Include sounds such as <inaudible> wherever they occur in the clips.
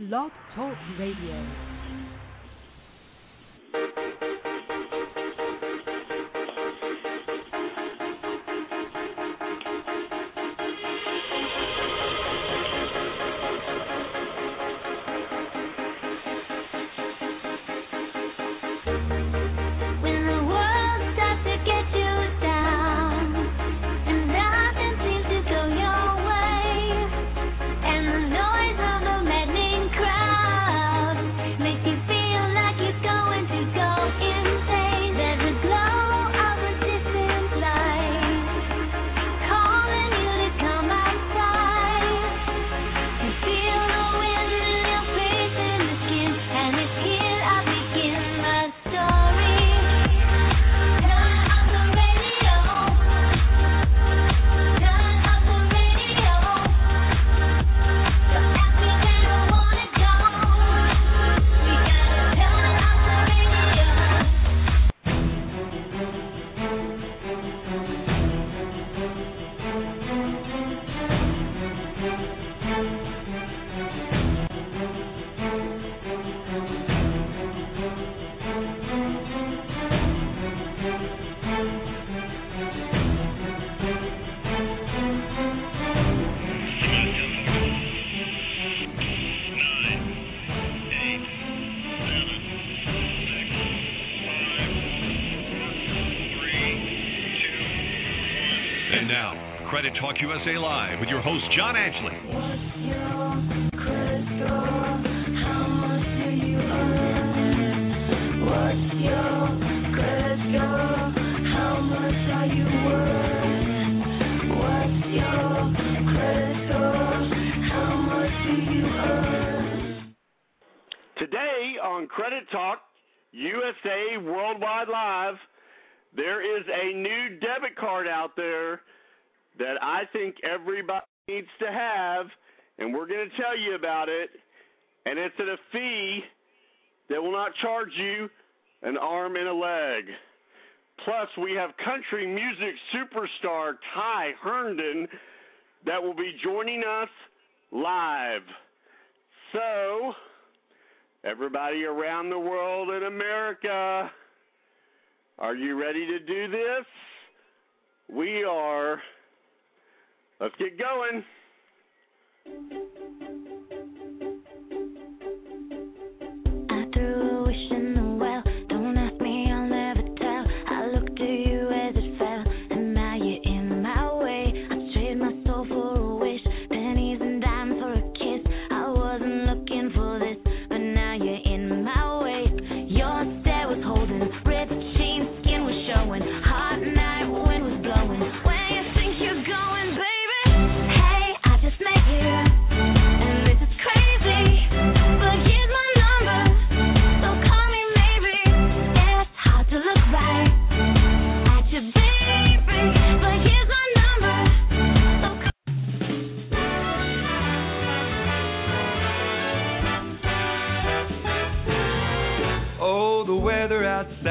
Blog Talk Radio. Credit Talk USA Worldwide Live, there is a new debit card out there that I think everybody needs to have, and we're going to tell you about it. And it's at a fee that will not charge you an arm and a leg. Plus, we have country music superstar Ty Herndon that will be joining us live. So, everybody around the world in America, are you ready to do this? We are. Let's get going.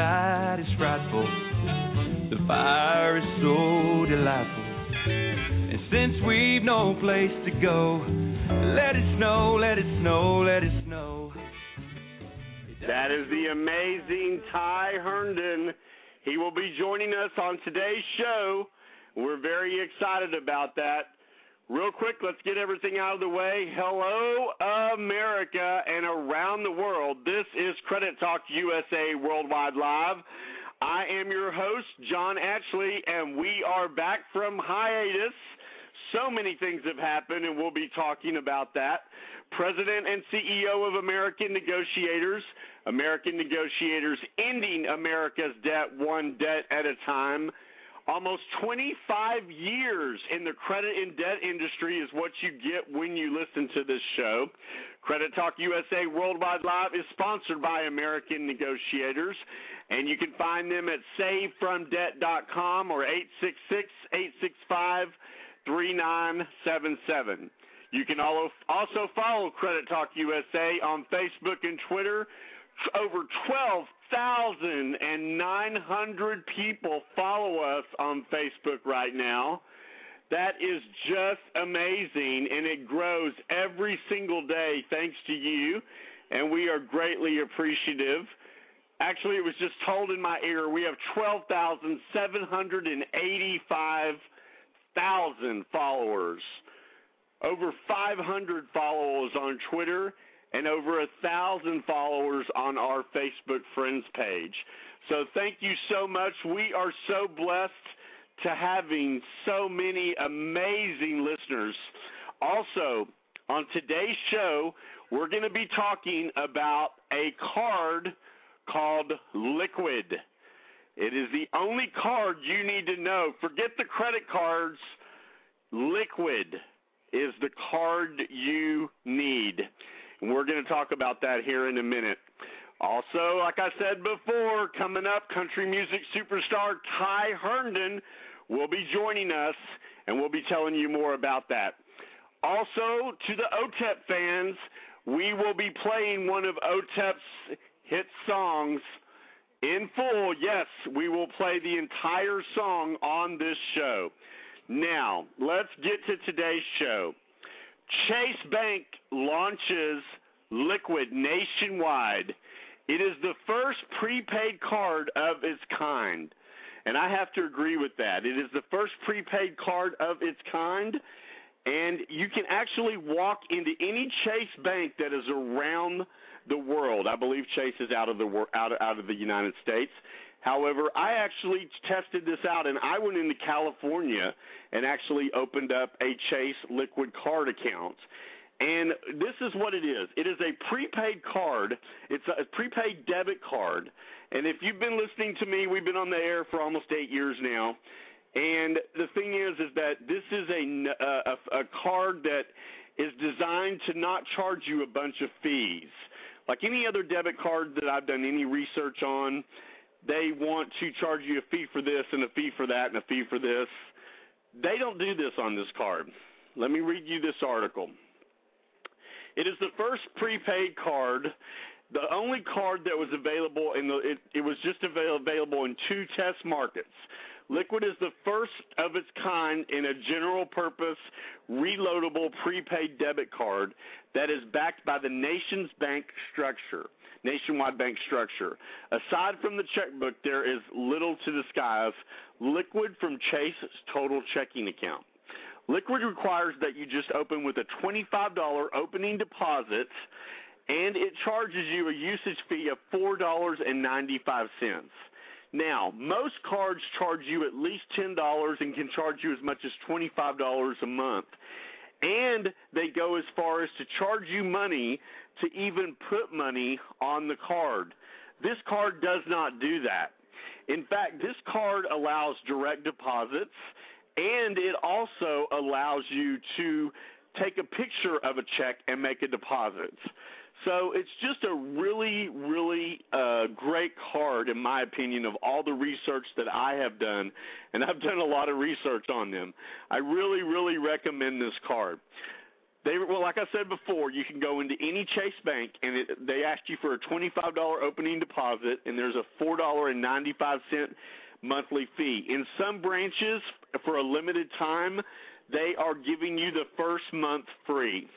Outside is frightful. The fire is so delightful. And since we've no place to go, let it snow, let it snow, let it snow. That is the amazing Ty Herndon. He will be joining us on today's show. We're very excited about that. Real quick, let's get everything out of the way. Hello, America and around the world. This is Credit Talk USA Worldwide Live. I am your host, John Ashley, and we are back from hiatus. So many things have happened, and we'll be talking about that. President and CEO of American Negotiators, American Negotiators ending America's debt one debt at a time. Almost 25 years in the credit and debt industry is what you get when you listen to this show. Credit Talk USA Worldwide Live is sponsored by American Negotiators, and you can find them at savedfromdebt.com or 866 865 3977. You can al- also follow Credit Talk USA on Facebook and Twitter. Over 12,900 people follow us on Facebook right now. That is just amazing, and it grows every single day thanks to you, and we are greatly appreciative. Actually, it was just told in my ear we have 12,785 thousand followers, over 500 followers on Twitter, and over a thousand followers on our Facebook friends page. So thank you so much. We are so blessed to having so many amazing listeners. Also, on today's show, we're going to be talking about a card called Liquid. It is the only card you need to know. Forget the credit cards. Liquid is the card you need. And we're going to talk about that here in a minute. Also, like I said before, coming up, country music superstar Ty Herndon will be joining us, and we'll be telling you more about that. Also, to the OTEP fans, we will be playing one of OTEP's hit songs in full. Yes, we will play the entire song on this show. Now, let's get to today's show. Chase Bank launches Liquid nationwide. It is the first prepaid card of its kind. And I have to agree with that. It is the first prepaid card of its kind. And you can actually walk into any Chase bank that is around the world. I believe Chase is out of the out of, out of the United States. However, I actually tested this out and I went into California and actually opened up a Chase Liquid card account. And this is what it is. It is a prepaid card. It's a prepaid debit card. And if you've been listening to me, we've been on the air for almost eight years now. And the thing is, is that this is a, uh, a, a card that is designed to not charge you a bunch of fees. Like any other debit card that I've done any research on, they want to charge you a fee for this and a fee for that and a fee for this. They don't do this on this card. Let me read you this article. It is the first prepaid card, the only card that was available in the it, it was just avail- available in two test markets. Liquid is the first of its kind in a general purpose reloadable prepaid debit card that is backed by the nation's bank structure nationwide bank structure. Aside from the checkbook, there is little to disguise liquid from Chase's total checking account. Liquid requires that you just open with a $25 opening deposit, and it charges you a usage fee of $4.95. Now, most cards charge you at least $10 and can charge you as much as $25 a month. And they go as far as to charge you money to even put money on the card. This card does not do that. In fact, this card allows direct deposits and it also allows you to take a picture of a check and make a deposit. So it's just a really, really uh, great card, in my opinion, of all the research that I have done, and I've done a lot of research on them. I really, really recommend this card. They well, like I said before, you can go into any Chase Bank and it, they ask you for a twenty-five dollar opening deposit, and there's a four dollar and ninety-five cent monthly fee. In some branches, for a limited time, they are giving you the first month free.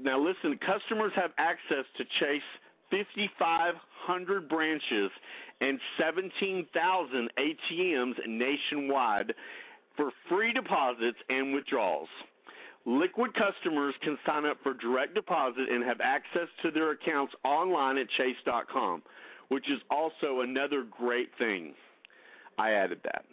Now, listen, customers have access to Chase 5,500 branches and 17,000 ATMs nationwide for free deposits and withdrawals. Liquid customers can sign up for direct deposit and have access to their accounts online at chase.com, which is also another great thing. I added that.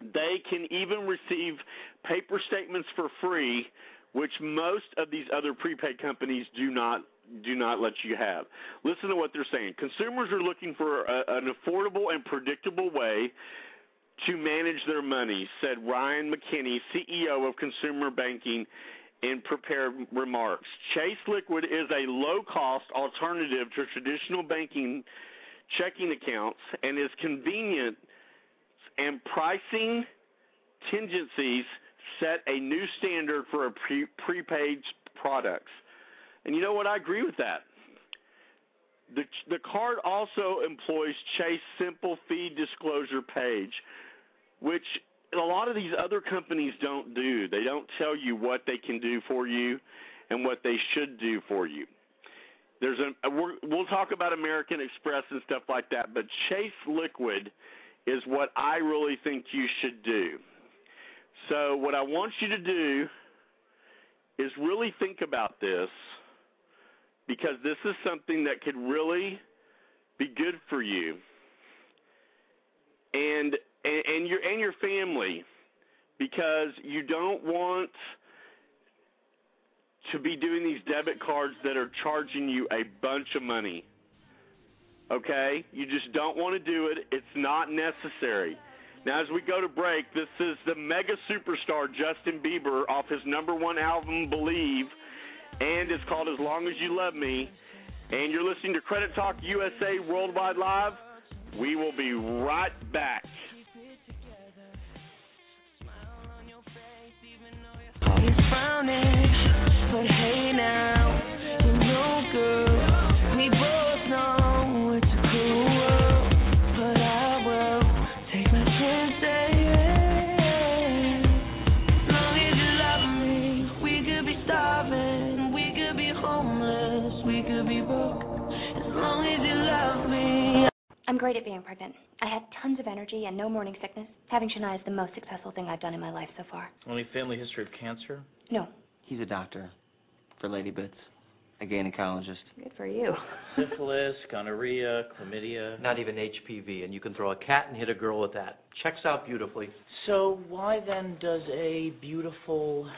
They can even receive paper statements for free which most of these other prepaid companies do not do not let you have. Listen to what they're saying. Consumers are looking for a, an affordable and predictable way to manage their money, said Ryan McInerney, CEO of Consumer Banking in prepared remarks. Chase Liquid is a low-cost alternative to traditional banking checking accounts and is convenient and pricing contingencies set a new standard for pre- prepaid products. And you know what? I agree with that. The, the card also employs Chase Simple Fee Disclosure page, which a lot of these other companies don't do. They don't tell you what they can do for you and what they should do for you. There's a we're, we'll talk about American Express and stuff like that, but Chase Liquid is what I really think you should do. So what I want you to do is really think about this because this is something that could really be good for you and and, and your and your family because you don't want to be doing these debit cards that are charging you a bunch of money. Okay? You just don't want to do it. It's not necessary. Now, as we go to break, this is the mega superstar Justin Bieber off his number one album, Believe, and it's called As Long as You Love Me. And you're listening to Credit Talk USA Worldwide Live. We will be right back. I'm great at being pregnant. I have tons of energy and no morning sickness. Having Shania is the most successful thing I've done in my life so far. Only family history of cancer? No, He's a doctor for lady bits, a gynecologist. good for you. <laughs> Syphilis, gonorrhea, chlamydia. Not even HPV, and you can throw a cat and hit a girl with that. Checks out beautifully. So why then does a beautiful,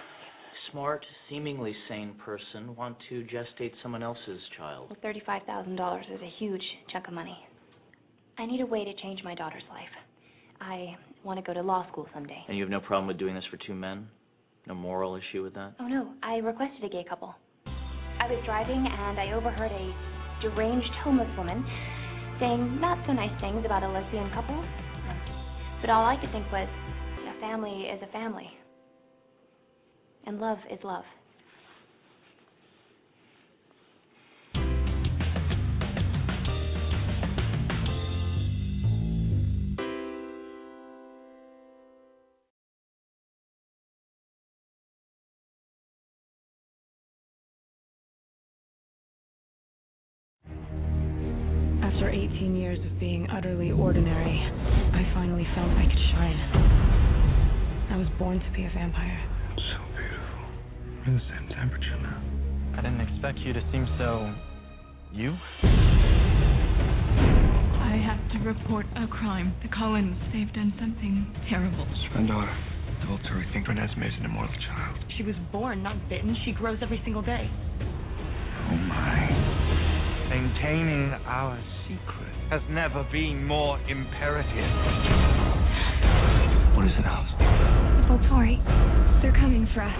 smart, seemingly sane person want to gestate someone else's child? Well, thirty-five thousand dollars is a huge chunk of money. I need a way to change my daughter's life. I want to go to law school someday. And you have no problem with doing this for two men? No moral issue with that? Oh no, I requested a gay couple. I was driving and I overheard a deranged homeless woman saying not so nice things about a lesbian couple. But all I could think was, a family is a family. And love is love. To be a vampire. So beautiful. We're the same temperature now. I didn't expect you to seem so. you? I have to report a crime. The Cullens, they've done something terrible. It's my daughter. Adultery. Think Renesmee is an immortal child. She was born, not bitten. She grows every single day. Oh my. Maintaining our secret has never been more imperative. What is it, Alice? Volturi, they're coming for us.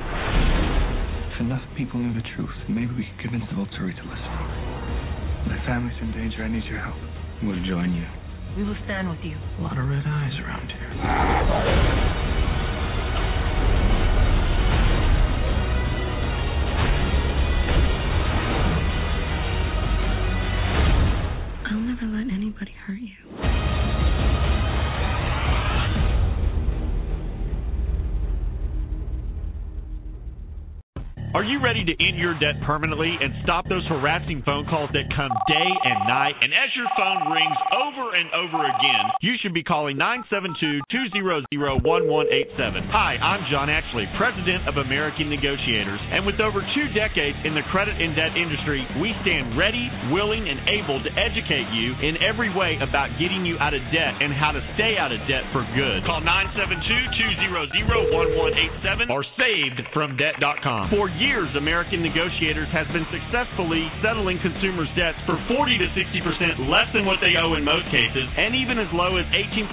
If enough people knew the truth, maybe we could convince the Volturi to listen. My family's in danger. I need your help. We'll join you. We will stand with you. A lot of red eyes around here. Are you ready to end your debt permanently and stop those harassing phone calls that come day and night? And as your phone rings over and over again, you should be calling 972-200-1187. Hi, I'm John Ashley, President of American Negotiators. And with over two decades in the credit and debt industry, we stand ready, willing, and able to educate you in every way about getting you out of debt and how to stay out of debt for good. Call 972-200-1187 or savedfromdebt.com. For years, American Negotiators has been successfully settling consumers' debts for 40 to 60% less than what they owe in most cases, and even as low as 18%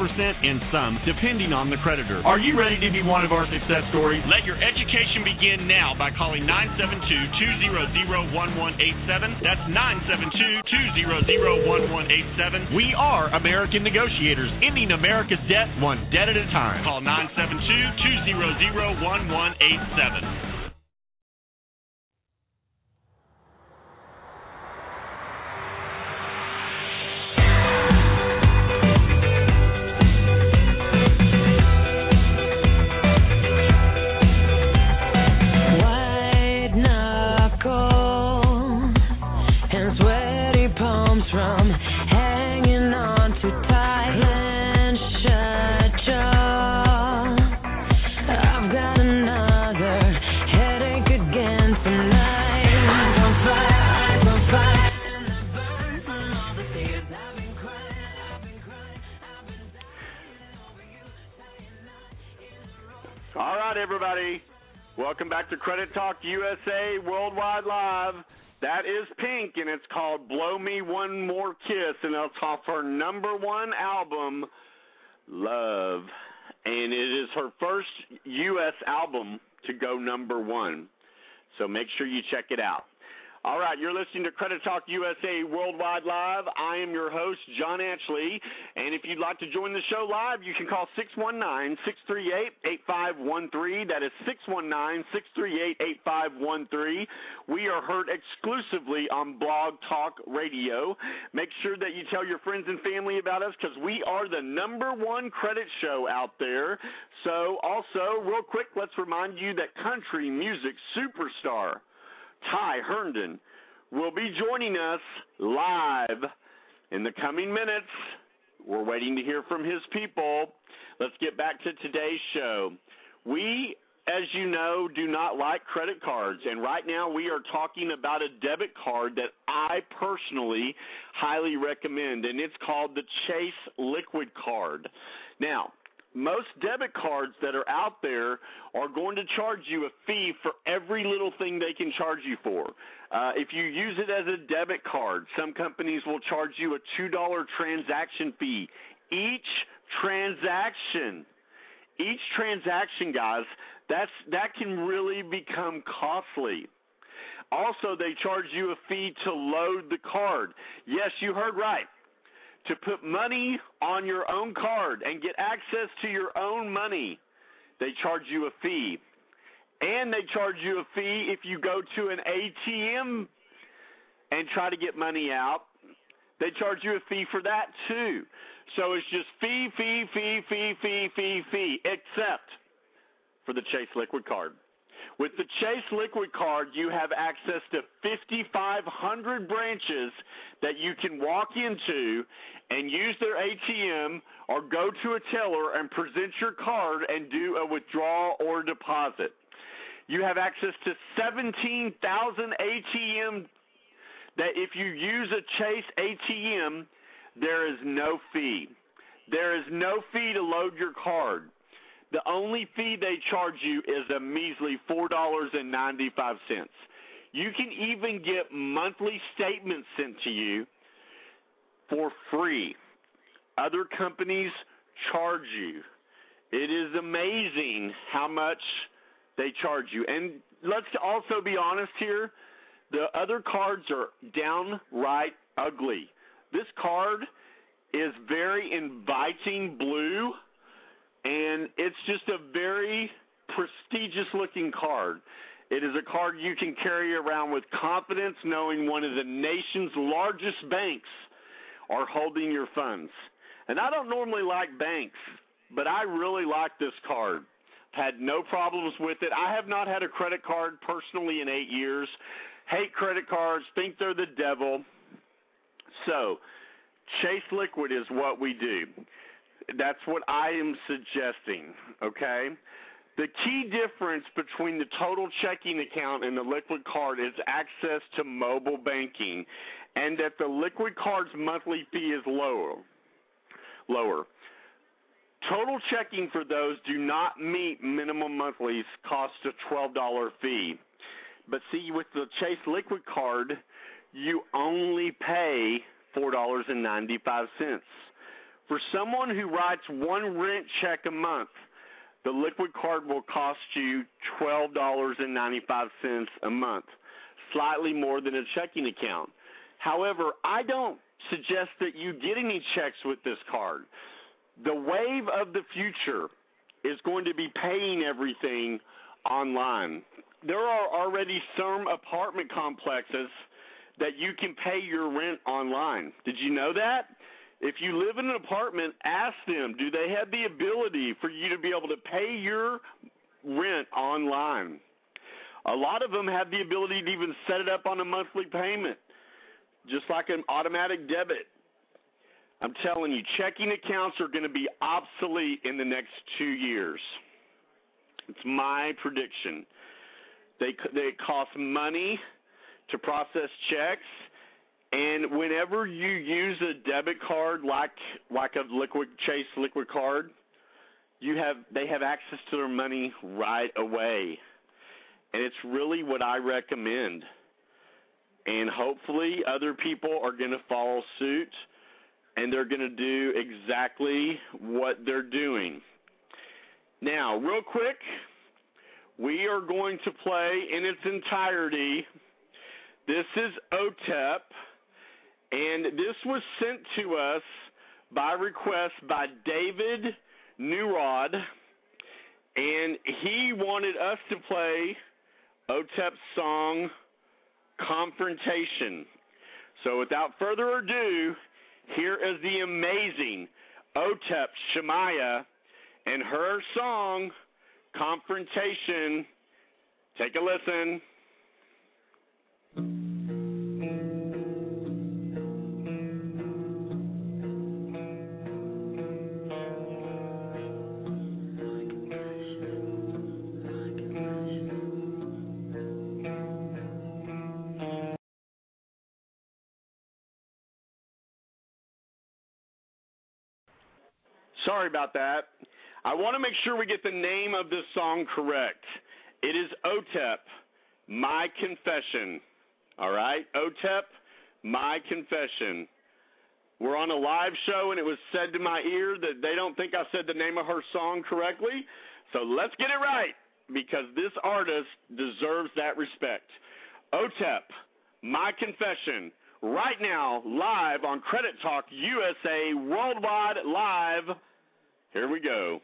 in some, depending on the creditor. Are you ready to be one of our success stories? Let your education begin now by calling 972-200-1187. That's 972-200-1187. We are American Negotiators, ending America's debt one debt at a time. Call 972-200-1187. Welcome back to Credit Talk USA Worldwide Live. That is Pink, and it's called Blow Me One More Kiss, and it's off her number one album, Love. And it is her first U.S. album to go number one. So make sure you check it out. All right, you're listening to Credit Talk USA Worldwide Live. I am your host, John Ashley. And if you'd like to join the show live, you can call 619 638 8513. That is 619 638 8513. We are heard exclusively on Blog Talk Radio. Make sure that you tell your friends and family about us because we are the number one credit show out there. So, also, real quick, let's remind you that country music superstar. Ty Herndon will be joining us live in the coming minutes. We're waiting to hear from his people. Let's get back to today's show. We, as you know, do not like credit cards, and right now we are talking about a debit card that I personally highly recommend, and it's called the Chase Liquid Card. Now, most debit cards that are out there are going to charge you a fee for every little thing they can charge you for. Uh, if you use it as a debit card, some companies will charge you a $2 transaction fee. Each transaction, each transaction, guys, that's that can really become costly. Also, they charge you a fee to load the card. Yes, you heard right to put money on your own card and get access to your own money, they charge you a fee. And they charge you a fee if you go to an ATM and try to get money out. They charge you a fee for that too. So it's just fee, fee, fee, fee, fee, fee, fee, except for the Chase Liquid Card. With the Chase Liquid Card, you have access to 5,500 branches that you can walk into and use their ATM or go to a teller and present your card and do a withdrawal or deposit. You have access to 17,000 ATM that if you use a Chase ATM, there is no fee. There is no fee to load your card. The only fee they charge you is a measly $4.95. You can even get monthly statements sent to you for free. Other companies charge you. It is amazing how much they charge you. And let's also be honest here the other cards are downright ugly. This card is very inviting blue and it's just a very prestigious looking card. It is a card you can carry around with confidence, knowing one of the nation's largest banks are holding your funds. And I don't normally like banks, but I really like this card. Had no problems with it. I have not had a credit card personally in eight years. Hate credit cards, think they're the devil. So, Chase Liquid is what we do. That's what I am suggesting, okay? The key difference between the total checking account and the liquid card is access to mobile banking and that the liquid card's monthly fee is lower. Lower. Total checking for those do not meet minimum monthlies cost a $12 fee. But see with the Chase Liquid card, you only pay $4.95. For someone who writes one rent check a month, the liquid card will cost you $12.95 a month, slightly more than a checking account. However, I don't suggest that you get any checks with this card. The wave of the future is going to be paying everything online. There are already some apartment complexes that you can pay your rent online. Did you know that? If you live in an apartment, ask them, do they have the ability for you to be able to pay your rent online? A lot of them have the ability to even set it up on a monthly payment, just like an automatic debit. I'm telling you, checking accounts are going to be obsolete in the next two years. It's my prediction. They they cost money to process checks and whenever you use a debit card like like a liquid Chase liquid card, you have they have access to their money right away. and it's really what I recommend. And hopefully, other people are going to follow suit and they're going to do exactly what they're doing. Now, real quick, we are going to play in its entirety. This is OTEP, and this was sent to us by request by David Newrod, and he wanted us to play OTEP's song Confrontation. So without further ado, here is the amazing OTEP Shamaya and her song Confrontation. Take a listen. Sorry about that. I want to make sure we get the name of this song correct. It is OTEP, My Confession. All right? OTEP, My Confession. We're on a live show, and it was said to my ear that they don't think I said the name of her song correctly. So let's get it right because this artist deserves that respect. OTEP, My Confession, right now, live on Credit Talk USA Worldwide Live. Here we go.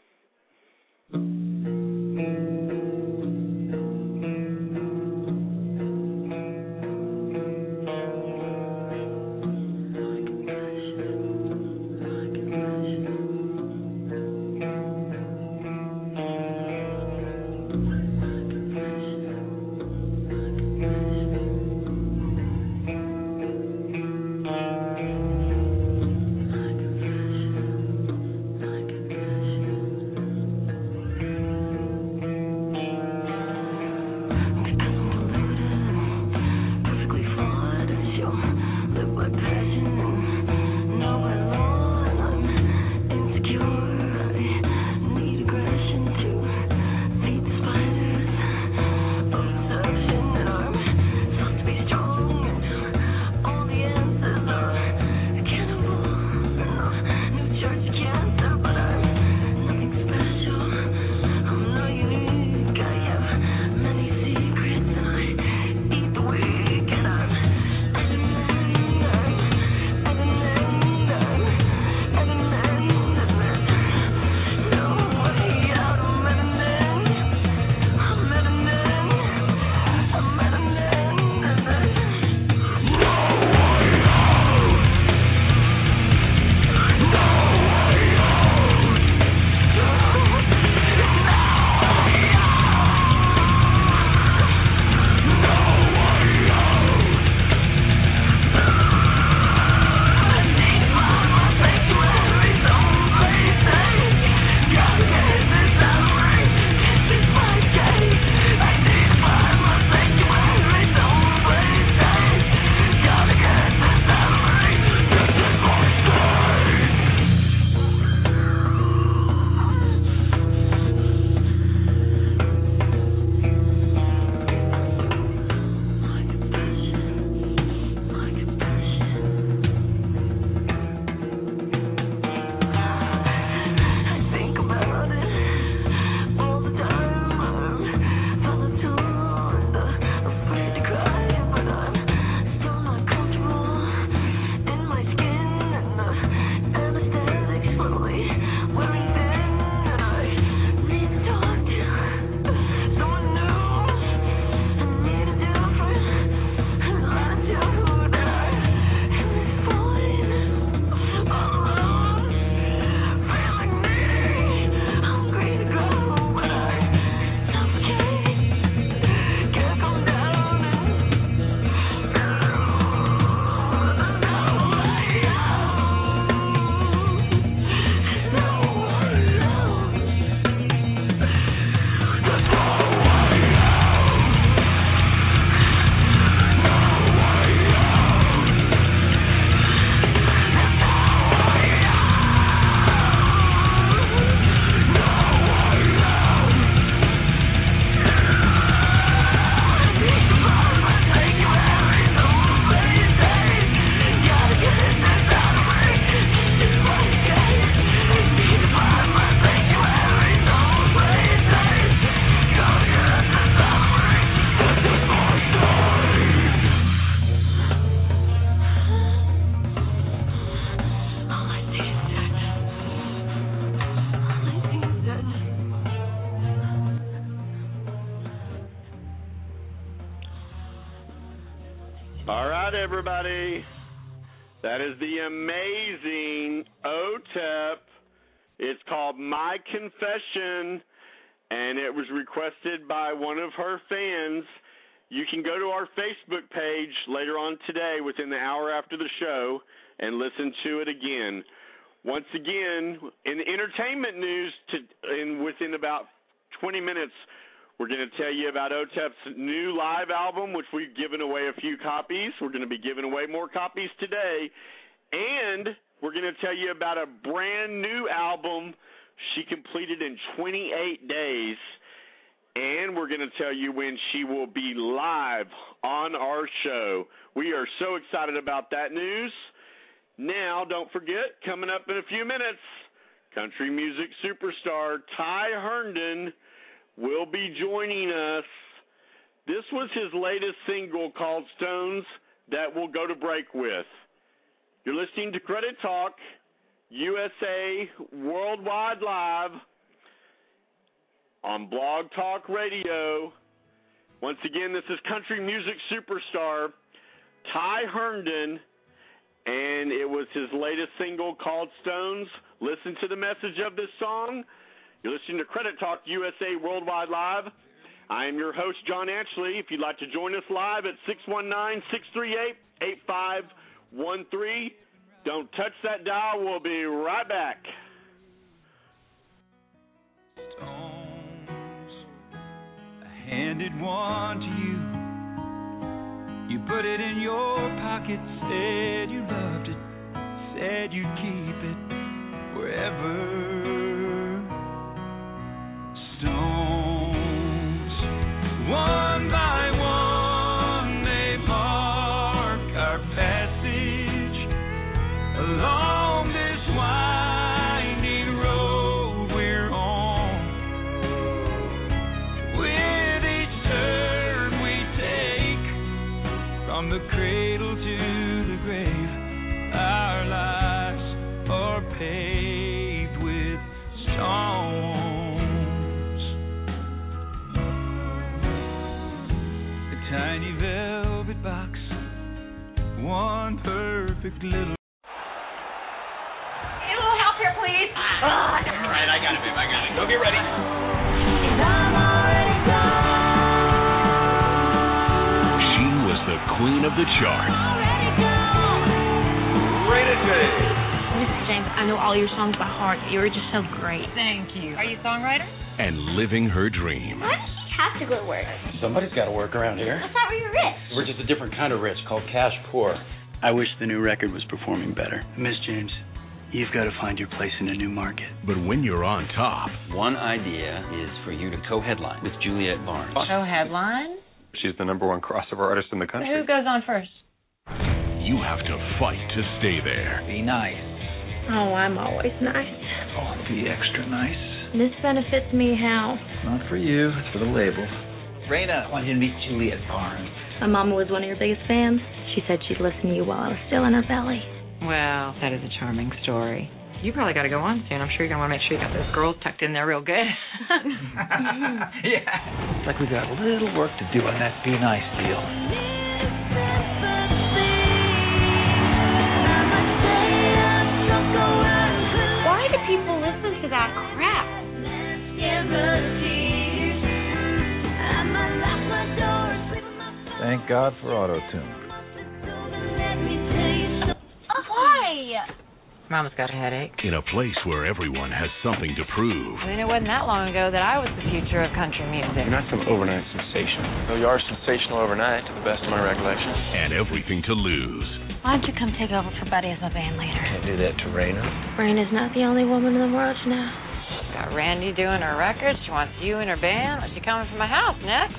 Amazing OTEP. It's called My Confession, and it was requested by one of her fans. You can go to our Facebook page later on today, within the hour after the show, and listen to it again. Once again, in entertainment news, to, in within about 20 minutes, we're going to tell you about OTEP's new live album, which we've given away a few copies. We're going to be giving away more copies today. And we're going to tell you about a brand new album she completed in 28 days. And we're going to tell you when she will be live on our show. We are so excited about that news. Now, don't forget, coming up in a few minutes, country music superstar Ty Herndon will be joining us. This was his latest single called Stones that we'll go to break with. You're listening to Credit Talk, USA Worldwide Live on Blog Talk Radio. Once again, this is country music superstar Ty Herndon, and it was his latest single called Stones. Listen to the message of this song. You're listening to Credit Talk USA Worldwide Live. I am your host, John Ashley. If you'd like to join us live at 619 638 8513, don't touch that dial. We'll be right back. handed one to you. You put it in your pocket, said you loved it, said you'd keep it. Little. Need a little help here, please. All right, I got it, babe. I got it. Go get ready. She was the queen of the charts. Mrs. James, I know all your songs by heart. You were just so great. Thank you. Are you a songwriter? and living her dream. Why does she have to go to work? Somebody's got to work around here. I thought we were rich. We're just a different kind of rich called cash poor. I wish the new record was performing better. Miss James, you've got to find your place in a new market. But when you're on top, One idea is for you to co-headline with Juliette Barnes. Co headline? She's the number one crossover artist in the country. Who goes on first? you have to fight to stay there. Be nice. Oh, I'm always nice. Oh, be extra nice. This benefits me how? Not for you. It's for the label. Rayna, I want you to meet Juliette Barnes. My mama was one of your biggest fans. She said she'd listen to you while I was still in her belly. Well, that is a charming story. You probably got to go on soon. I'm sure you're going to want to make sure you got those girls tucked in there real good. <laughs> yeah. It's like we got a little work to do on that Be Nice deal. Why do people listen to that crap? Thank God for auto tune. Why? Mama's got a headache. In a place where everyone has something to prove. I mean, it wasn't that long ago that I was the future of country music. You're not some overnight sensation. Though you are sensational overnight, to the best of my recollection. And everything to lose. Why don't you come take over for Buddy as my band leader? Can't do that to Rayna. Rayna's not the only woman in the world now. Got Randy doing her records. She wants you in her band. What's she coming from my house next?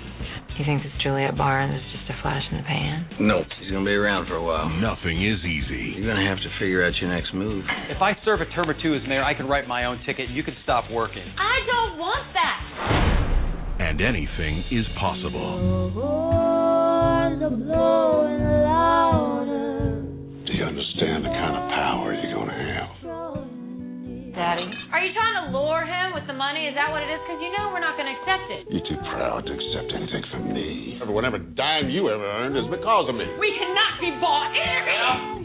You think it's Juliette Barnes is just a flash in the pan? Nope. He's going to be around for a while. Nothing is easy. You're going to have to figure out your next move. If I serve a term or two as mayor, I can write my own ticket and you can stop working. I don't want that. And anything is possible. Do you understand the kind of power you're going to have? Daddy. Are you trying to lure him with the money? Is that what it is? Because you know we're not going to accept it. You're too proud to accept anything from me. Whatever dime you ever earned is because of me. We cannot be bought. I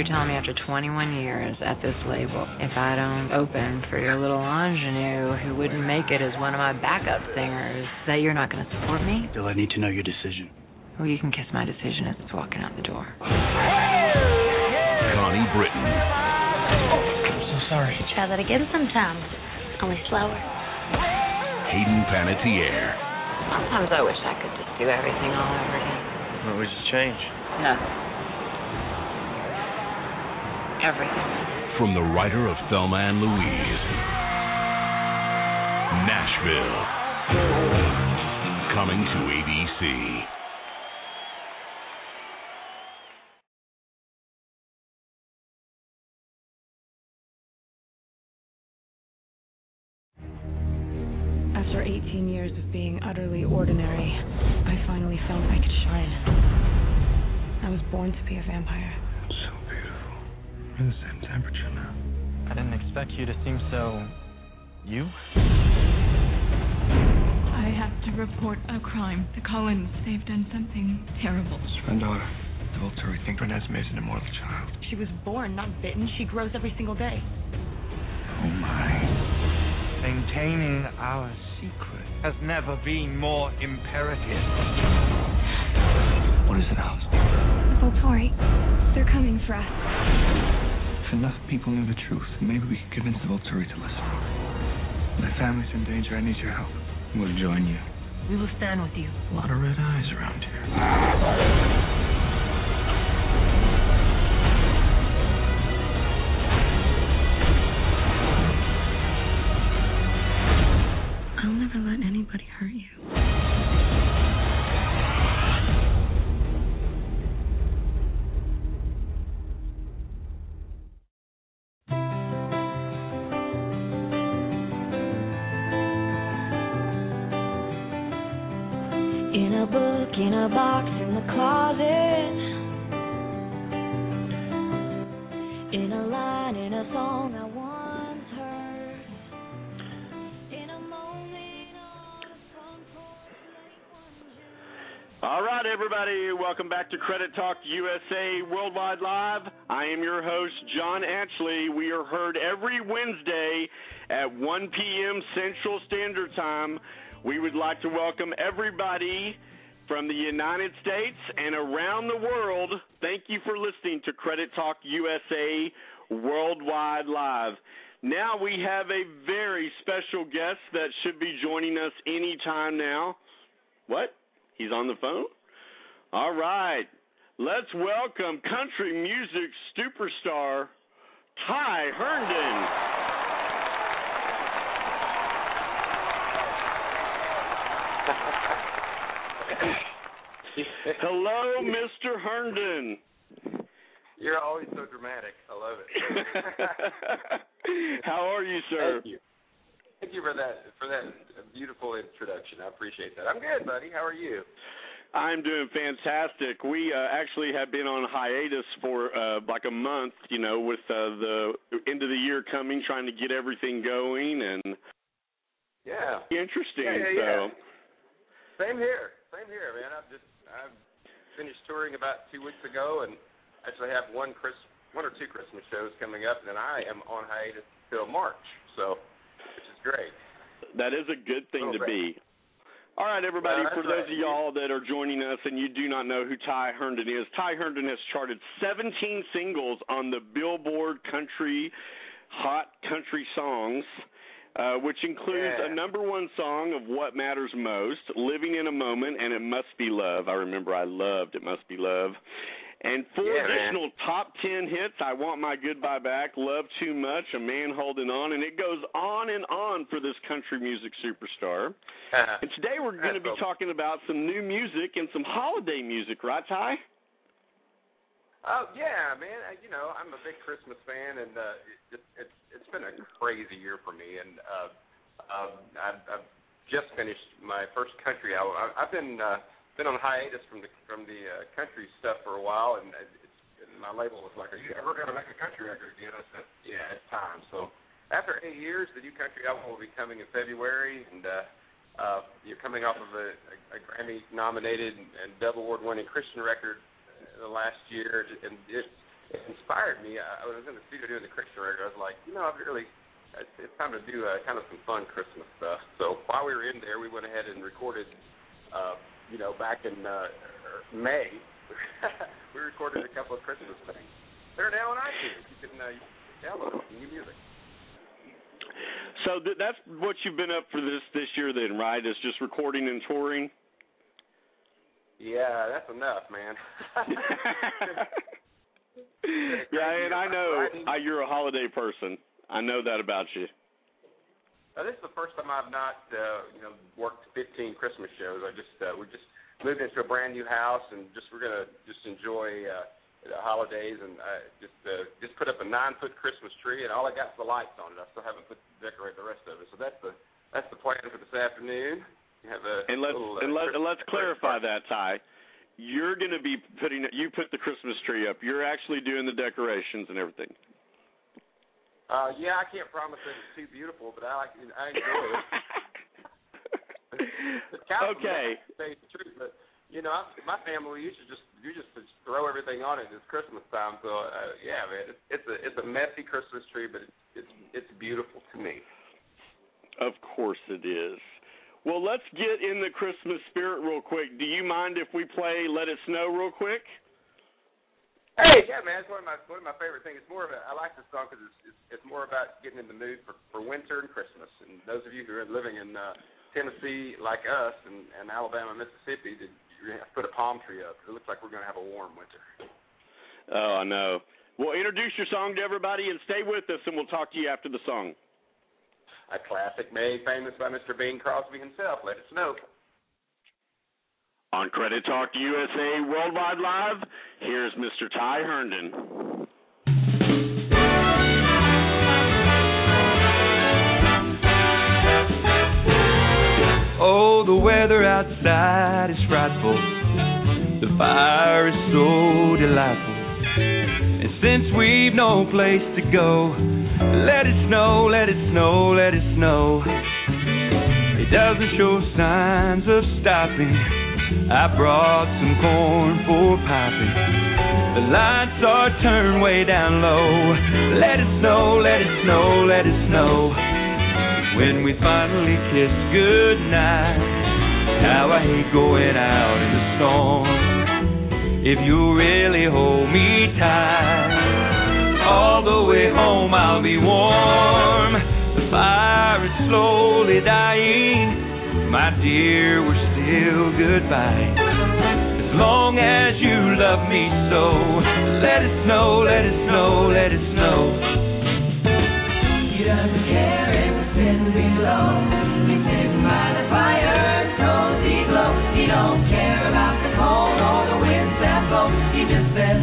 you're telling me after 21 years at this label, if I don't open for your little ingenue who wouldn't make it as one of my backup singers, that you're not going to support me? Bill, I need to know your decision. Well, you can kiss my decision as it's walking out the door. Connie Britton. I'm so sorry. Try that again sometime. Only slower. Hayden Panettiere. Sometimes I wish I could just do everything all over again. What would you change? Nothing. Everything. From the writer of Thelma and Louise. Nashville. Coming to ABC. After 18 years of being utterly ordinary, I finally felt I could shine. I was born to be a vampire. We're the same temperature now. I didn't expect you to seem so. you? I have to report a crime. The Cullens, they've done something terrible. Svendor, the Volturi think Renesmee is an immortal child. She was born, not bitten. She grows every single day. Oh my. Maintaining our secret has never been more imperative. What is it, Alice? The Volturi, they're coming for us. If enough people knew the truth, maybe we could convince the Volturi to listen. My family's in danger. I need your help. We'll join you. We will stand with you. A lot of red eyes around here. I'll never let anybody hurt you. Welcome back to Credit Talk USA Worldwide Live. I am your host, John Ashley. We are heard every Wednesday at 1 p.m. Central Standard Time. We would like to welcome everybody from the United States and around the world. Thank you for listening to Credit Talk USA Worldwide Live. Now we have a very special guest that should be joining us any time now. What? He's on the phone? All right. Let's welcome country music superstar Ty Herndon. <laughs> Hello, Mr. Herndon. You're always so dramatic. I love it. <laughs> How are you, sir? Thank you. Thank you for that for that beautiful introduction. I appreciate that. I'm good, buddy. How are you? I'm doing fantastic. We uh, actually have been on hiatus for uh, like a month, you know, with uh, the end of the year coming, trying to get everything going and Yeah. interesting. Yeah, yeah, yeah. So Same here. Same here, man. I've just I've finished touring about two weeks ago, and actually have one Chris one or two Christmas shows coming up, and then I am on hiatus till March. So, which is great. that is a good thing Oh, to be. All right, everybody, for those right. of y'all that are joining us and you do not know who Ty Herndon is, Ty Herndon has charted 17 singles on the Billboard Country Hot Country Songs, uh, which includes Yeah. a number one song of What Matters Most, Living in a Moment, and It Must Be Love. I remember I loved It Must Be Love. And four Yeah, man. additional top 10 hits I Want My Goodbye Back, Love Too Much, A Man Holding On, and it goes on and on for this country music superstar. And today we're going to be That's talking about some new music and some holiday music, right, Ty? Oh yeah, man. Uh, You know, I'm a big Christmas fan, and uh, it, it's it's it's been a crazy year for me. And uh, uh, I've, I've just finished my first country album. I, I've been uh, been on hiatus from the from the uh, country stuff for a while, and it's, and my label was like, "Are you ever going to make a country record again?" I said, "Yeah, it's time." So after eight years, the new country album will be coming in February, and uh, uh, you're coming off of a, a, a Grammy-nominated and double award-winning Christian record the last year, and it, it inspired me. I, I was in the studio doing the Christian record. I was like, you know, I've really it's, it's time to do uh, kind of some fun Christmas stuff. So while we were in there, we went ahead and recorded, uh, you know, back in uh, May, <laughs> we recorded a couple of Christmas things. They're now on iTunes. You can, uh, you can download them, new music. So th- that's what you've been up for this this year, then, right? Is just recording and touring. Yeah, that's enough, man. <laughs> yeah, and I know <laughs> I, you're a holiday person. I know that about you. Uh, this is the first time I've not, uh, you know, worked 15 Christmas shows. I just uh, we just moved into a brand new house and just we're gonna just enjoy uh, the holidays and uh, just uh, just put up a nine foot Christmas tree and all I got is the lights on it. I still haven't put decorate the rest of it. So that's the that's the plan for this afternoon. You have a and let's little, uh, and, let, Christmas let's clarify that, Ty. You're going to be putting you put the Christmas tree up. You're actually doing the decorations and everything. Uh, yeah, I can't promise that it's too beautiful, but I like I enjoy it. it's kind of Okay. Say the truth, but you know, I, my family used to just you just throw everything on it. It's Christmas time, so uh, yeah, man, it's, it's a it's a messy Christmas tree, but it's it's it's beautiful to me. Of course it is. Well, let's get in the Christmas spirit real quick. Do you mind if we play "Let It Snow" real quick? Hey, yeah, man, it's one of my one of my favorite things. It's more of a I like this song because it's, it's it's more about getting in the mood for for winter and Christmas. And those of you who are living in uh, Tennessee, like us, and, and Alabama, Mississippi, did you have to put a palm tree up. It looks like we're going to have a warm winter. Oh, I know. Well, introduce your song to everybody and stay with us, and we'll talk to you after the song. A classic made famous by Mr. Bing Crosby himself. Let it snow. On Credit Talk USA Worldwide Live, here's Mr. Ty Herndon. Oh, the weather outside is frightful. The fire is so delightful. And since we've no place to go, let it snow, let it snow, let it snow. It doesn't show signs of stopping. I brought some corn for piping. The lights are turned way down low. Let it snow, let it snow, let it snow. When we finally kiss goodnight, how I hate going out in the storm. If you really hold me tight, all the way home I'll be warm. The fire is slowly dying, my dear, we're goodbye. As long as you love me so, let it snow, let it snow, let it snow. He doesn't care if it's been below. He's sitting by the fire, cozy glow. He don't care about the cold or the winds that blow. He just says,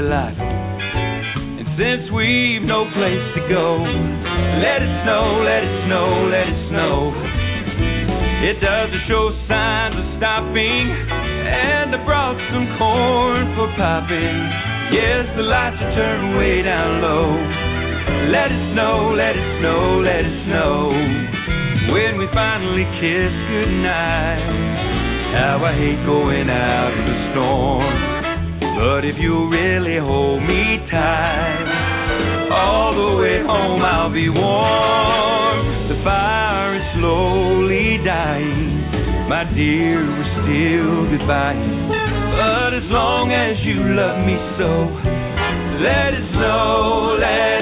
And since we've no place to go, let it snow, let it snow, let it snow. It doesn't show signs of stopping. And I brought some corn for popping. Yes, the lights are turned way down low. Let it snow, let it snow, let it snow. When we finally kiss goodnight, how I hate going out in the storm. But if you really hold me tight, all the way home I'll be warm. The fire is slowly dying, my dear, we're still goodbye. But as long as you love me so, let it snow, let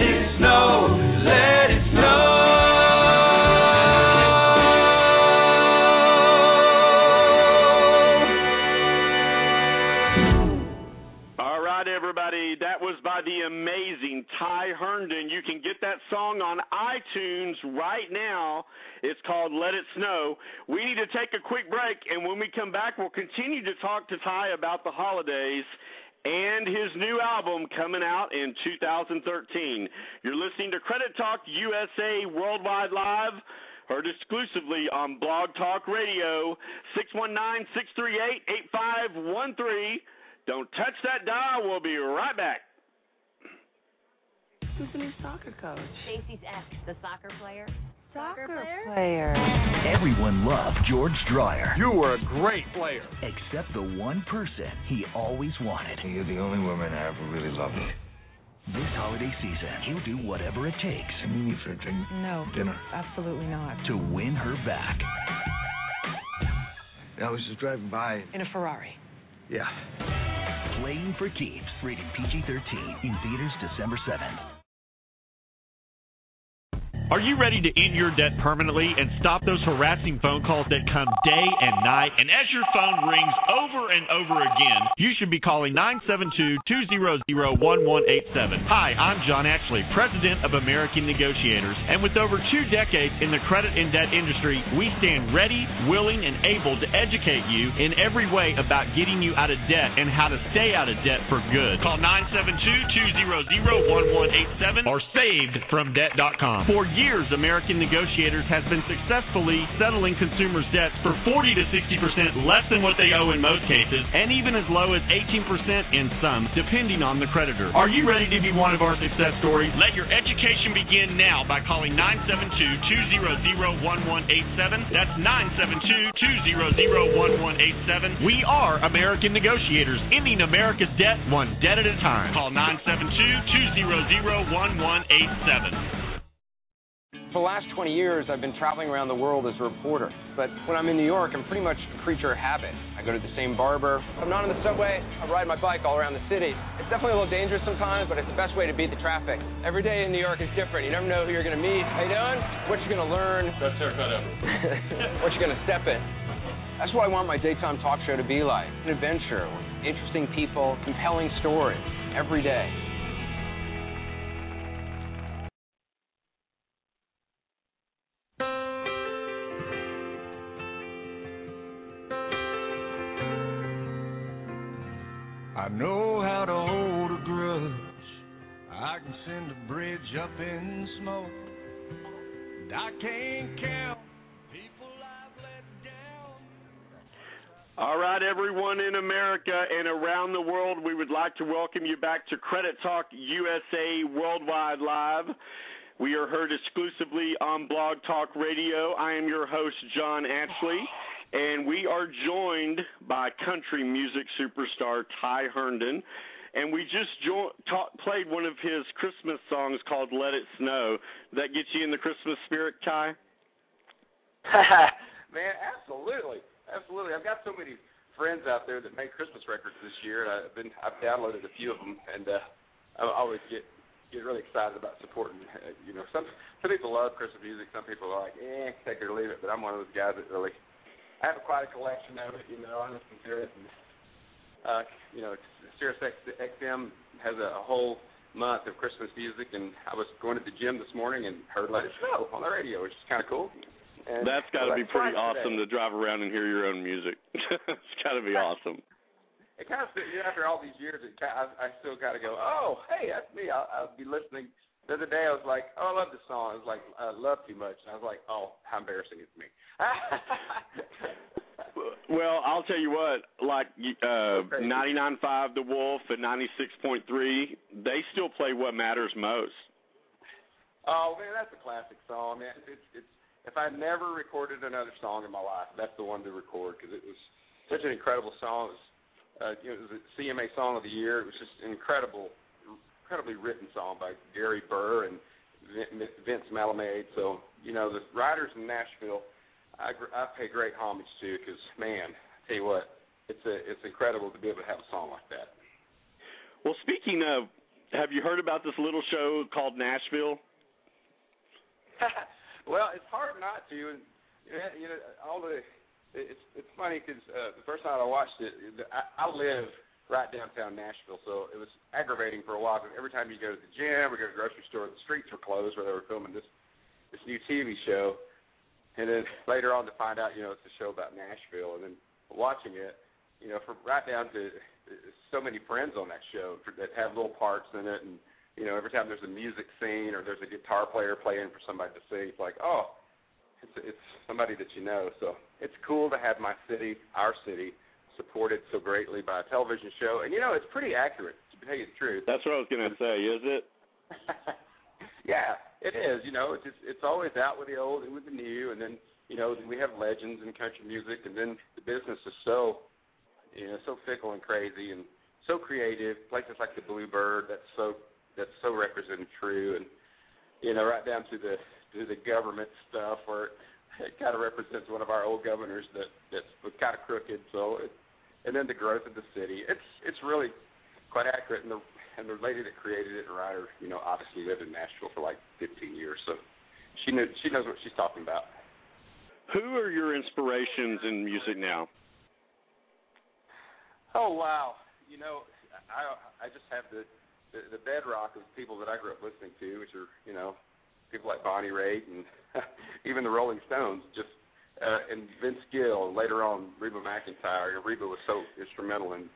right now. It's called Let It Snow. We need to take a quick break, and when we come back, we'll continue to talk to Ty about the holidays and his new album coming out in 2013. You're listening to Credit Talk USA Worldwide Live. Heard exclusively on Blog Talk Radio, 619 638 8513. Don't touch that dial. We'll be right back. Who's the new soccer coach? Stacey's ex, the soccer player. Soccer player. Everyone loved George Dryer. You were a great player. Except the one person he always wanted. You're the only woman I ever really loved. This holiday season, he'll do whatever it takes. I mean you for a drink. No. Dinner. Absolutely not. To win her back. I was just driving by. In a Ferrari. Yeah. Playing for keeps. Rated PG-13. In theaters December 7th. Are you ready to end your debt permanently and stop those harassing phone calls that come day and night? And as your phone rings over and over again, you should be calling 972-200-1187. Hi, I'm John Ashley, President of American Negotiators. And with over two decades in the credit and debt industry, we stand ready, willing, and able to educate you in every way about getting you out of debt and how to stay out of debt for good. Call 972-200-1187 or savedfromdebt.com. For years, American Negotiators has been successfully settling consumers' debts for 40 to 60% less than what they owe in most cases, and even as low as 18% in some, depending on the creditor. Are you ready to be one of our success stories? Let your education begin now by calling 972-200-1187. That's 972-200-1187. We are American Negotiators, ending America's debt one debt at a time. Call 972-200-1187. For the last 20 years, I've been traveling around the world as a reporter. But when I'm in New York, I'm pretty much a creature of habit. I go to the same barber. If I'm not on the subway, I ride my bike all around the city. It's definitely a little dangerous sometimes, but it's the best way to beat the traffic. Every day in New York is different. You never know who you're going to meet. How you doing? What you're going to learn. Best haircut ever. what you're going to step in. That's what I want my daytime talk show to be like. An adventure with interesting people, compelling stories every day. I know how to hold a grudge. I can send a bridge up in smoke. And I can't count people I've let down. All right, everyone in America and around the world, we would like to welcome you back to Credit Talk USA Worldwide Live. We are heard exclusively on Blog Talk Radio. I am your host, John Ashley, and we are joined by country music superstar Ty Herndon. And we just jo- ta- played one of his Christmas songs called Let It Snow. That gets you in the Christmas spirit, Ty? <laughs> Man, absolutely, absolutely. I've got so many friends out there that make Christmas records this year, and I've been I've downloaded a few of them, and uh, I always get get really excited about supporting. Uh, you know, some some people love Christmas music, some people are like, eh, take it or leave it. But I'm one of those guys that really I have quite a collection of it. You know, I listen to it, and uh, you know, Sirius XM has a, a whole month of Christmas music, and I was going to the gym this morning and heard Let It Snow on the radio, which is kind of cool. And That's got to so be pretty awesome today. to drive around and hear your own music. <laughs> it's got to be awesome. it kind of you know, after all these years, it kind I, I still kind of go, oh, hey, that's me. I'll, I'll be listening. The other day, I was like, oh, I love this song. I was like, I love too much. And I was like, oh, how embarrassing it's me. <laughs> Well, I'll tell you what, like uh 99.5 The Wolf and 96.3, they still play what matters most. oh man, that's a classic song, man. It's it's if I never recorded another song in my life, that's the one to record because it was such an incredible song. It was, uh, you know, it was a CMA Song of the Year. It was just incredible, incredibly written song by Gary Burr and Vince Melamed. So you know, the writers in Nashville, I I pay great homage to because man, I tell you what, it's a it's incredible to be able to have a song like that. Well, speaking of, have you heard about this little show called Nashville? <laughs> well, it's hard not to. And you know, all the it's it's funny because uh, the first time I watched it, I, I live right downtown Nashville. So it was aggravating for a while because every time you go to the gym or go to the grocery store, the streets were closed where they were filming this this new TV show. And then later on to find out, you know, it's a show about Nashville, and then watching it, you know, from right down to so many friends on that show that have little parts in it, and you know, every time there's a music scene or there's a guitar player playing for somebody to sing, it's like, oh, it's it's somebody that you know. So it's cool to have my city, our city, supported so greatly by a television show, and you know, it's pretty accurate to tell you the truth. That's what I was gonna say. Is it? <laughs> yeah, it is. You know, it's just, it's always out with the old and with the new, and then you know we have legends in country music, and then the business is so you know so fickle and crazy and so creative. Places like the Bluebird, that's so that's so represented true, and you know right down to the to the government stuff where it kind of represents one of our old governors that that was kind of crooked. So it, and then the growth of the city. It's it's really quite accurate, and the and the lady that created it and writer, you know, obviously lived in Nashville for like 15 years, so she knew she knows what she's talking about. Who are your inspirations in music now? Oh wow, you know, I I just have the the, the bedrock of people that I grew up listening to, which are you know people like Bonnie Raitt and <laughs> even the Rolling Stones, just uh, and Vince Gill, and later on Reba McEntire. Reba was so instrumental in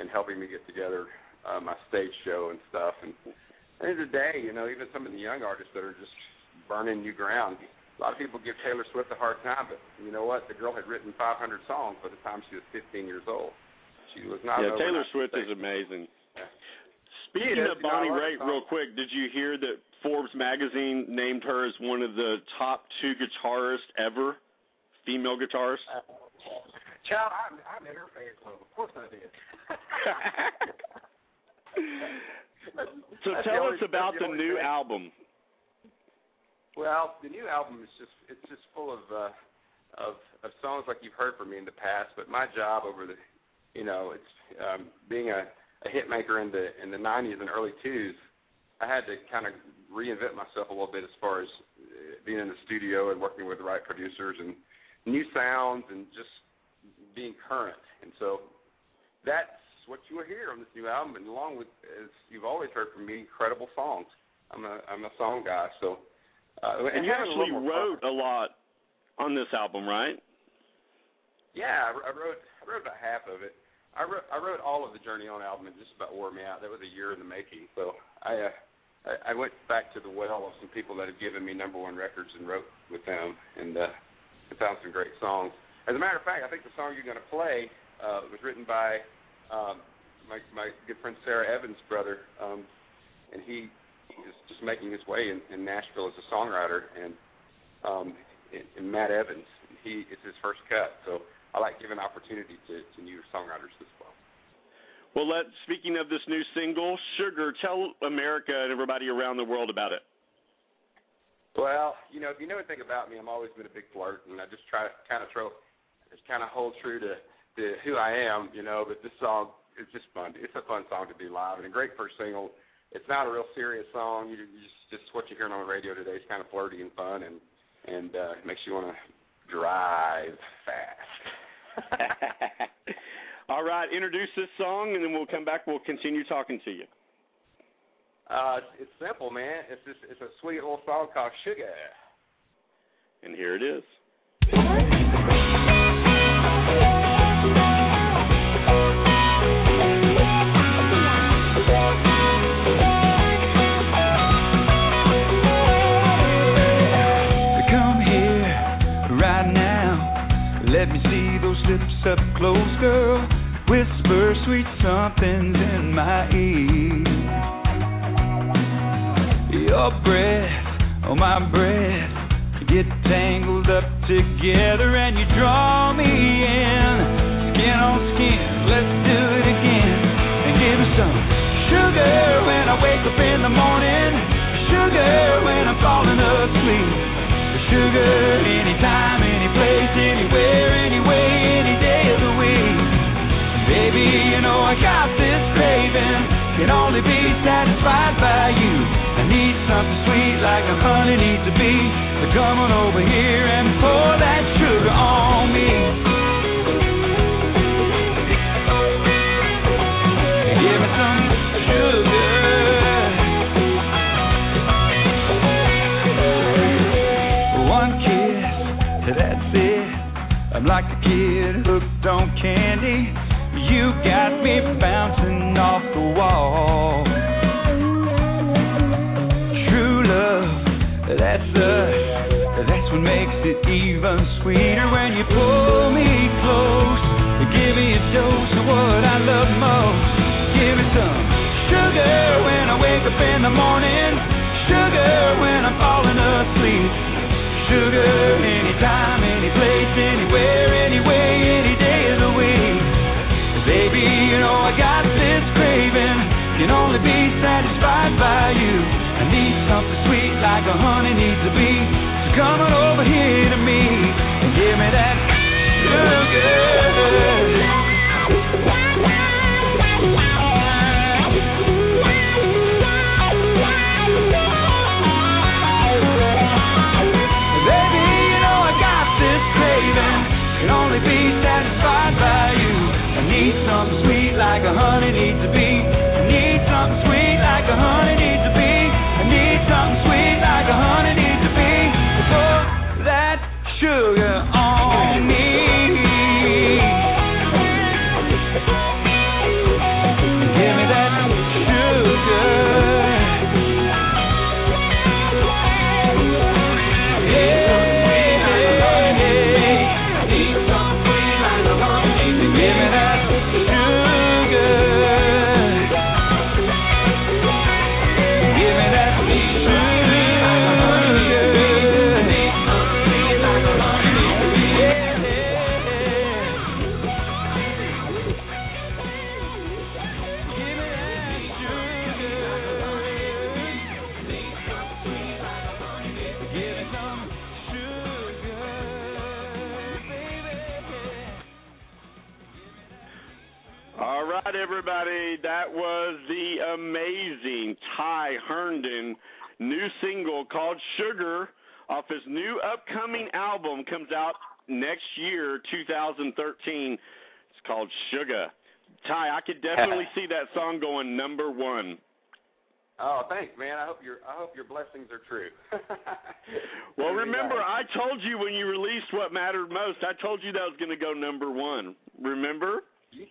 in helping me get together uh, my stage show and stuff. And at the end of the day, you know, even some of the young artists that are just burning new ground. A lot of people give Taylor Swift a hard time, but you know what? The girl had written 500 songs by the time she was 15 years old. She was not. Yeah, Taylor Swift stage. is amazing. Yeah. Speaking She of Bonnie Raitt, real quick, did you hear that Forbes magazine named her as one of the top two guitarists ever, female guitarist? Child, I'm, I'm in her fan club. Of course I did. <laughs> <laughs> So That's tell us only- about that's the new thing. album. Well, the new album is just it's just full of uh of of songs like you've heard from me in the past, but my job over the you know, it's um being a a hit maker in the in the 90s and early 2000s, I had to kind of reinvent myself a little bit as far as uh, being in the studio and working with the right producers and new sounds and just being current. And so that's what you will hear on this new album, and along with, as you've always heard from me, incredible songs. I'm a I'm a song guy, so uh, And you a actually more wrote a lot on this album, right? Yeah, I, I wrote I wrote about half of it. I wrote I wrote all of the Journey On album and just about wore me out. That was a year in the making. So I uh, I, I went back to the well of some people that had given me number one records and wrote with them and uh, I found some great songs. As a matter of fact, I think the song you're going to play uh, was written by um, my my good friend Sara Evans' brother, um, and he is just making his way in, in Nashville as a songwriter. And um, and, and Matt Evans, he it's his first cut. So I like giving opportunity to, to new songwriters as well. Well, let speaking of this new single, Sugar, tell America and everybody around the world about it. Well, you know, if you know anything about me, I'm always been a big flirt, and I just try to kind of throw, just kind of hold true to, to who I am, you know. But this song is just fun. It's a fun song to do live, and a great first single. It's not a real serious song. You, you just, just what you're hearing on the radio today is kind of flirty and fun, and and uh, makes you want to drive fast. <laughs> All right, introduce this song, and then we'll come back. We'll continue talking to you. Uh, it's, it's simple, man. It's just it's a sweet little song called Sugar. And here it is. Come here right now. Let me see those lips up close, girl. Whisper sweet somethings in my ear. Your breath, oh my breath, get tangled up together and you draw me in. Skin on skin, let's do it again. And give me some sugar when I wake up in the morning. Sugar when I'm falling asleep. Sugar anytime, any place, anywhere, anyway, any day of the week. Baby, you know I got this craving can only be satisfied by you. I need something sweet like a honey needs to be. So come on over here and pour that sugar on me. Give me some sugar. One kiss, that's it. I'm like a kid hooked on candy. You got me bouncing off wall. True love, that's us. That's what makes it even sweeter when you pull me close. Give me a dose of what I love most. Give me some sugar when I wake up in the morning. Sugar when I'm falling asleep. Sugar anytime, any place, anywhere, any way, any day of the week. Baby, you know I got this. Can only be satisfied by you. I need something sweet like a honey needs a bee. So come on over here to me and give me that craving. Can only be satisfied by you. I need something sweet like a honey needs a bee. I hope your I hope your blessings are true. <laughs> Well, remember. I told you when you released what mattered most. I told you that was going to go number one. Remember? You,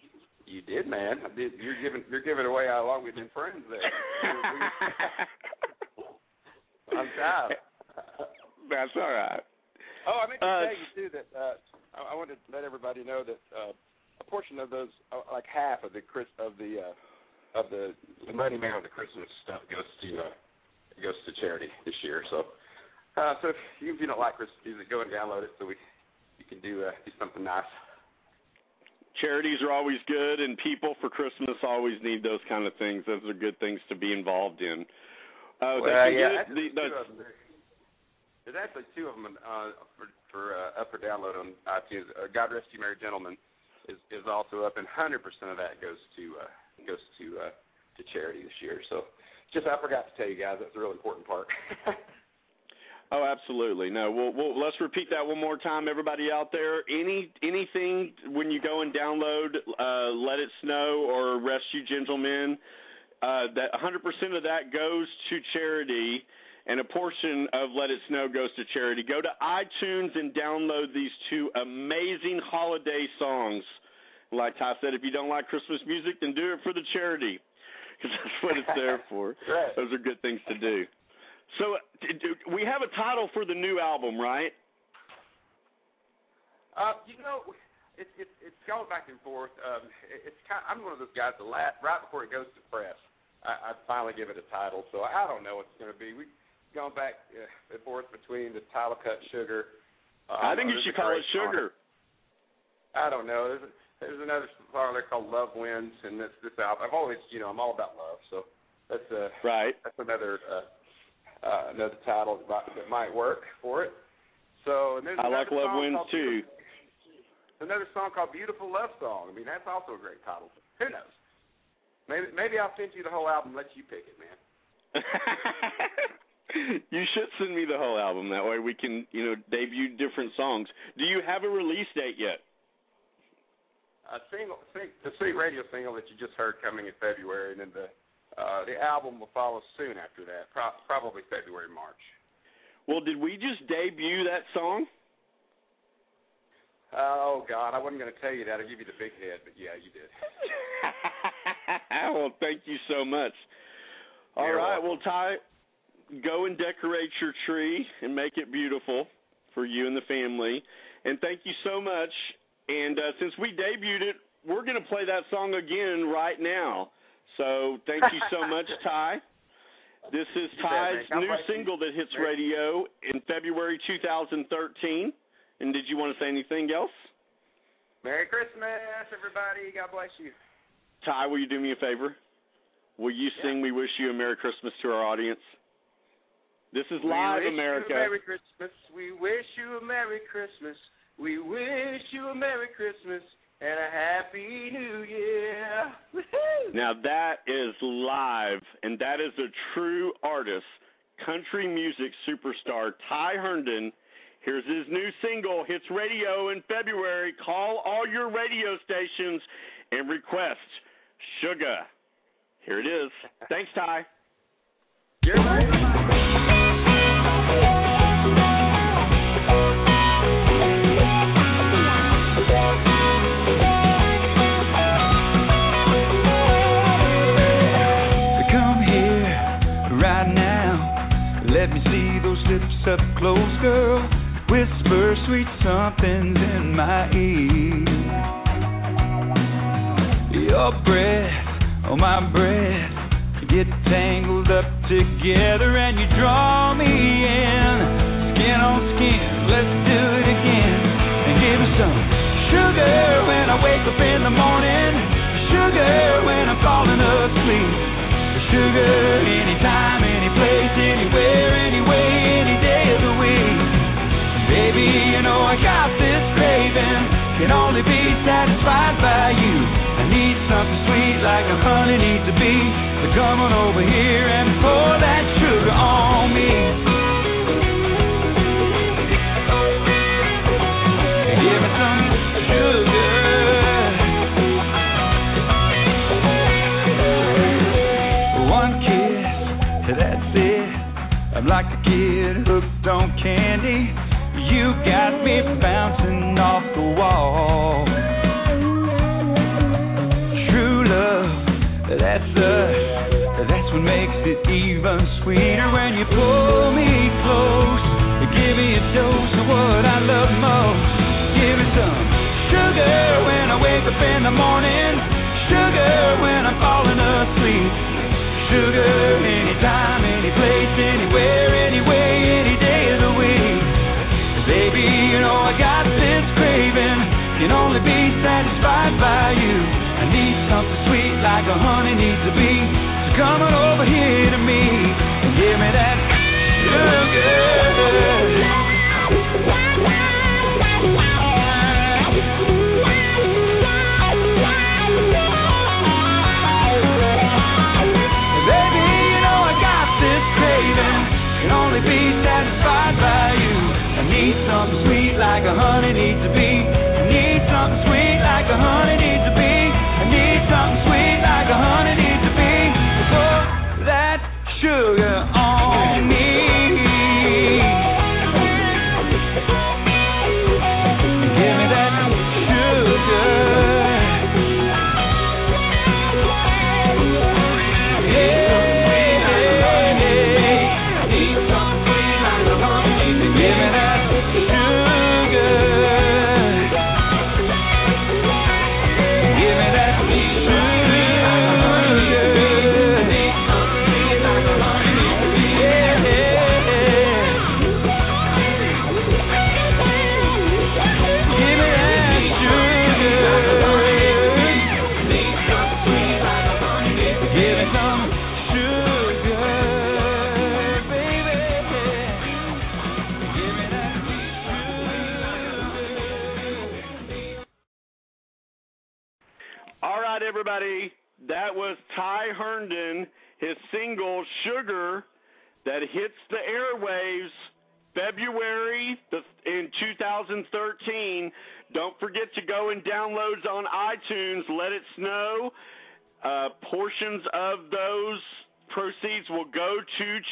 you did, man. I did. You're giving you're giving away how long we've been friends there. <laughs> I'm tired. That's all right. Oh, I meant to Uh, tell you too that uh, I, I wanted to let everybody know that uh, a portion of those, uh, like half of the Chris of the uh, of the, the money man of the Christmas stuff goes to uh, goes to charity this year. So, uh, so if you, if you don't like Christmas music, go and download it so we you can do uh, do something nice. Charities are always good, and people for Christmas always need those kind of things. Those are good things to be involved in. Uh, well, yeah, the- the- There's actually two of them uh, for for uh, up for download on iTunes. Uh, God Rest You Merry Gentlemen is is also up, and 100% of that goes to uh, goes to uh, to charity this year. So, just I forgot to tell you guys that's a real important part. <laughs> Oh, absolutely. No, we'll, we'll let's repeat that one more time, everybody out there. Any anything when you go and download uh, Let It Snow or You Gentlemen, uh, that 100% of that goes to charity, and a portion of Let It Snow goes to charity. Go to iTunes and download these two amazing holiday songs. Like Ty said, if you don't like Christmas music, then do it for the charity, because that's what it's there for. <laughs> Right. Those are good things to do. So we have a title for the new album, right? Uh, you know, it's it's it's going back and forth. Um, it, it's kind. I'm one of those guys. The last right before it goes to press, I, I finally give it a title. So I don't know what it's going to be. We gone back uh, and forth between the title cut sugar. Uh, I think you should call it. Sugar. I don't know. There's a, there's another song there called Love Wins, and that's this album. I've always, you know, I'm all about love. So that's uh right. That's another uh, uh, another title that might, that might work for it. So and there's I like Love Wins too. another song called "Beautiful Love Song." I mean, that's also a great title. Who knows? Maybe maybe I'll send you the whole album, and let you pick it, man. <laughs> you should send me the whole album. That way we can, you know, debut different songs. Do you have a release date yet? A single, sing, the sweet radio single that you just heard coming in February, and then the uh, the album will follow soon after that, pro- probably February March. Well, did we just debut that song? Oh God, I wasn't going to tell you that. I'll give you the big head, but yeah, you did. <laughs> well, thank you so much. All You're right, welcome. well, Ty, go and decorate your tree and make it beautiful for you and the family. And thank you so much. And uh, since we debuted it, we're going to play that song again right now. So thank you so much, <laughs> Ty. This is You bet, man. Ty's new single that hits radio in February 2013. And did you want to say anything else? Merry Christmas, everybody. God bless you. Ty, will you do me a favor? Will you sing We Wish You a Merry Christmas to our audience? This is live, we wish America. You a Merry Christmas. We wish you a Merry Christmas. We wish you a Merry Christmas and a Happy New Year. Woohoo! Now that is live, and that is a true artist, country music superstar Ty Herndon. Here's his new single, hits radio in February. Call all your radio stations and request Sugar. Here it is. Thanks, Ty. Up close, girl. Whisper sweet somethings in my ear. Your breath on my breath. Get tangled up together and you draw me in. Skin on skin, let's do it again. And give me some sugar when I wake up in the morning. Sugar when I'm falling asleep. Sugar anytime, any Can only be satisfied by you. I need something sweet like a honey needs to be. So come on over here and pour that sugar on like a honey needs to be. So come on over here to me and give me that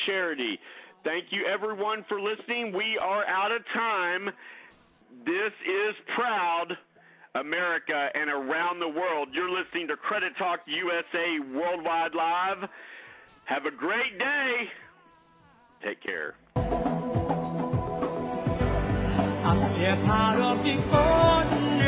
charity. Thank you, everyone, for listening. We are out of time. This is proud America and around the world. You're listening to Credit Talk USA Worldwide Live. Have a great day. Take care. I